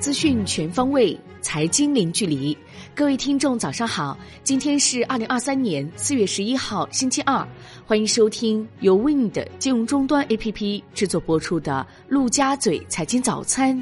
资讯全方位，财经零距离。各位听众，早上好！今天是二零二三年四月十一号，星期二。欢迎收听由 Wind 金融终端 APP 制作播出的《陆家嘴财经早餐》。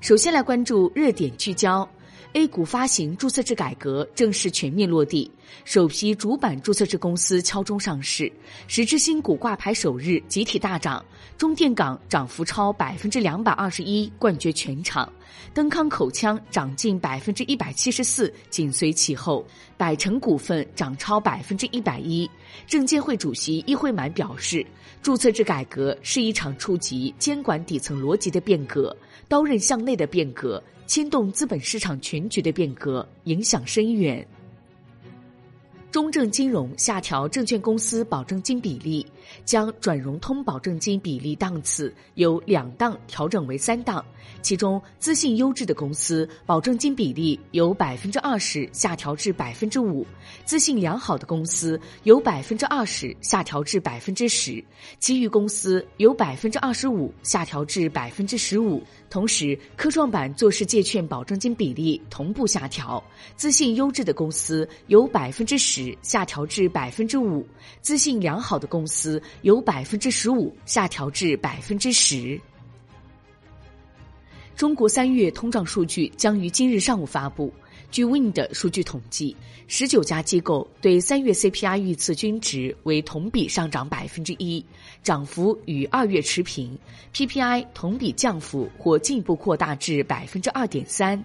首先来关注热点聚焦。A 股发行注册制改革正式全面落地，首批主板注册制公司敲钟上市。十只新股挂牌首日集体大涨，中电港涨幅超百分之两百二十一，冠绝全场；登康口腔涨近百分之一百七十四，紧随其后；百城股份涨超百分之一百一。证监会主席易会满表示，注册制改革是一场触及监管底层逻辑的变革，刀刃向内的变革。牵动资本市场全局的变革，影响深远。中证金融下调证券公司保证金比例，将转融通保证金比例档次由两档调整为三档。其中，资信优质的公司保证金比例由百分之二十下调至百分之五；资信良好的公司由百分之二十下调至百分之十；其余公司由百分之二十五下调至百分之十五。同时，科创板做市借券保证金比例同步下调，资信优质的公司由百分之十下调至百分之五，资信良好的公司由百分之十五下调至百分之十。中国三月通胀数据将于今日上午发布。据 Wind 数据统计，十九家机构对三月 CPI 预测均值为同比上涨百分之一，涨幅与二月持平；PPI 同比降幅或进一步扩大至百分之二点三。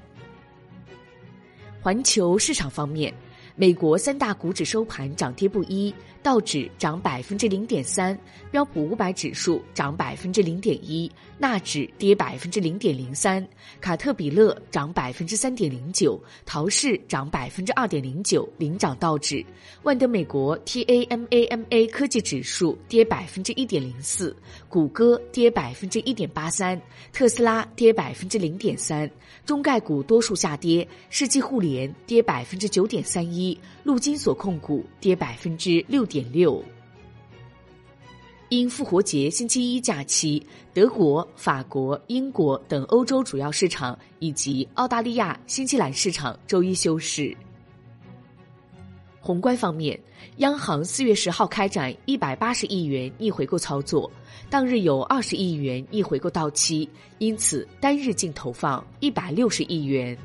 环球市场方面。美国三大股指收盘涨跌不一，道指涨百分之零点三，标普五百指数涨百分之零点一，纳指跌百分之零点零三，卡特彼勒涨百分之三点零九，陶氏涨百分之二点零九，领涨道指。万德美国 TAMAMA 科技指数跌百分之一点零四，谷歌跌百分之一点八三，特斯拉跌百分之零点三，中概股多数下跌，世纪互联跌百分之九点三一。陆金所控股跌百分之六点六。因复活节星期一假期，德国、法国、英国等欧洲主要市场以及澳大利亚、新西兰市场周一休市。宏观方面，央行四月十号开展一百八十亿元逆回购操作，当日有二十亿元逆回购到期，因此单日净投放一百六十亿元。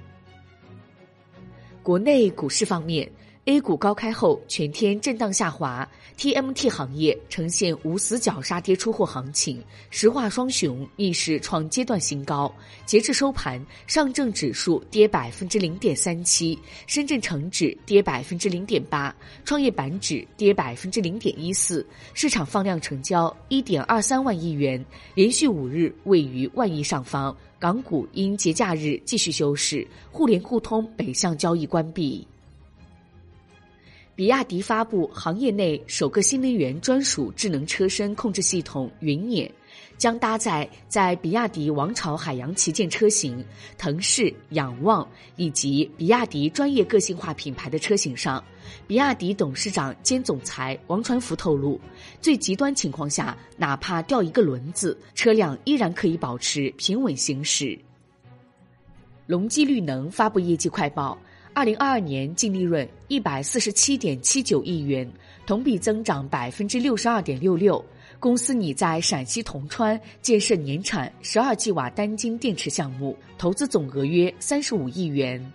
国内股市方面，A 股高开后全天震荡下滑，TMT 行业呈现无死角杀跌出货行情，石化双雄逆势创阶段新高。截至收盘，上证指数跌百分之零点三七，深圳成指跌百分之零点八，创业板指跌百分之零点一四。市场放量成交一点二三万亿元，连续五日位于万亿上方。港股因节假日继续休市，互联互通北向交易关闭。比亚迪发布行业内首个新能源专属智能车身控制系统“云辇”。将搭载在比亚迪王朝海洋旗舰车型腾势、仰望以及比亚迪专业个性化品牌的车型上。比亚迪董事长兼总裁王传福透露，最极端情况下，哪怕掉一个轮子，车辆依然可以保持平稳行驶。隆基绿能发布业绩快报，二零二二年净利润一百四十七点七九亿元，同比增长百分之六十二点六六。公司拟在陕西铜川建设年产十二 G 瓦单晶电池项目，投资总额约三十五亿元。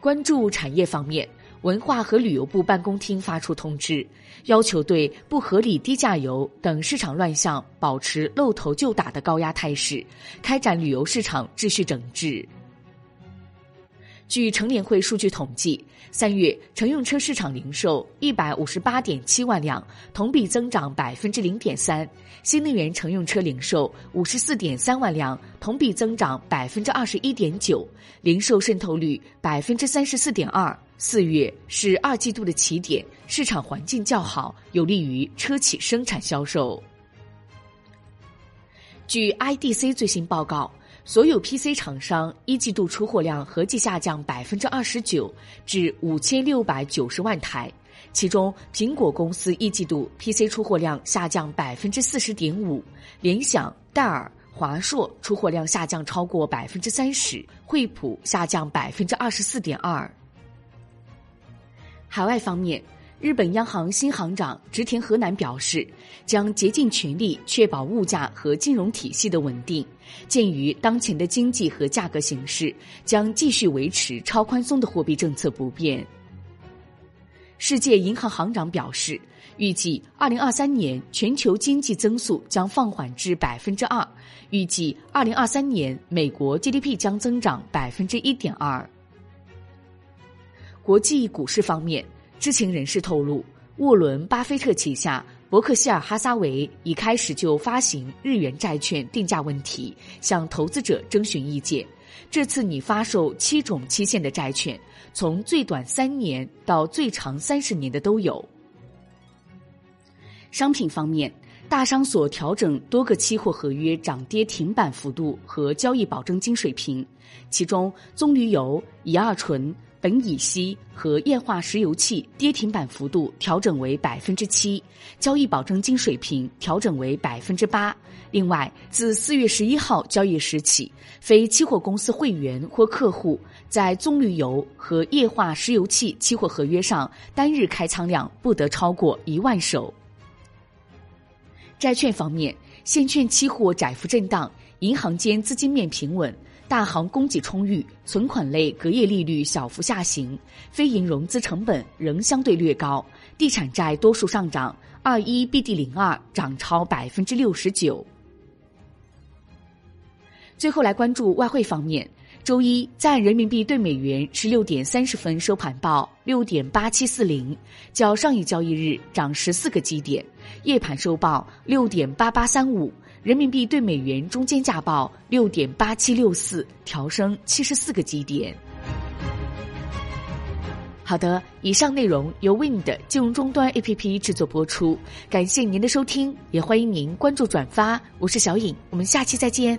关注产业方面，文化和旅游部办公厅发出通知，要求对不合理低价游等市场乱象保持露头就打的高压态势，开展旅游市场秩序整治。据乘联会数据统计，三月乘用车市场零售一百五十八点七万辆，同比增长百分之零点三；新能源乘用车零售五十四点三万辆，同比增长百分之二十一点九，零售渗透率百分之三十四点二。四月是二季度的起点，市场环境较好，有利于车企生产销售。据 IDC 最新报告。所有 PC 厂商一季度出货量合计下降百分之二十九，至五千六百九十万台。其中，苹果公司一季度 PC 出货量下降百分之四十点五，联想、戴尔。华硕出货量下降超过百分之三十，惠普下降百分之二十四点二。海外方面。日本央行新行长植田和男表示，将竭尽全力确保物价和金融体系的稳定。鉴于当前的经济和价格形势，将继续维持超宽松的货币政策不变。世界银行行长表示，预计二零二三年全球经济增速将放缓至百分之二，预计二零二三年美国 GDP 将增长百分之一点二。国际股市方面。知情人士透露，沃伦·巴菲特旗下伯克希尔哈撒韦已开始就发行日元债券定价问题向投资者征询意见。这次拟发售七种期限的债券，从最短三年到最长三十年的都有。商品方面，大商所调整多个期货合约涨跌停板幅度和交易保证金水平，其中棕榈油、乙二醇。苯乙烯和液化石油气跌停板幅度调整为百分之七，交易保证金水平调整为百分之八。另外，自四月十一号交易时起，非期货公司会员或客户在棕榈油和液化石油气期货合约上单日开仓量不得超过一万手。债券方面，现券期货窄幅震荡，银行间资金面平稳。大行供给充裕，存款类隔夜利率小幅下行，非银融资成本仍相对略高。地产债多数上涨，二一 BD 零二涨超百分之六十九。最后来关注外汇方面，周一在人民币对美元十六点三十分收盘报六点八七四零，较上一交易日涨十四个基点，夜盘收报六点八八三五。人民币对美元中间价报六点八七六四，调升七十四个基点。好的，以上内容由 Wind 金融终端 APP 制作播出，感谢您的收听，也欢迎您关注转发。我是小颖，我们下期再见。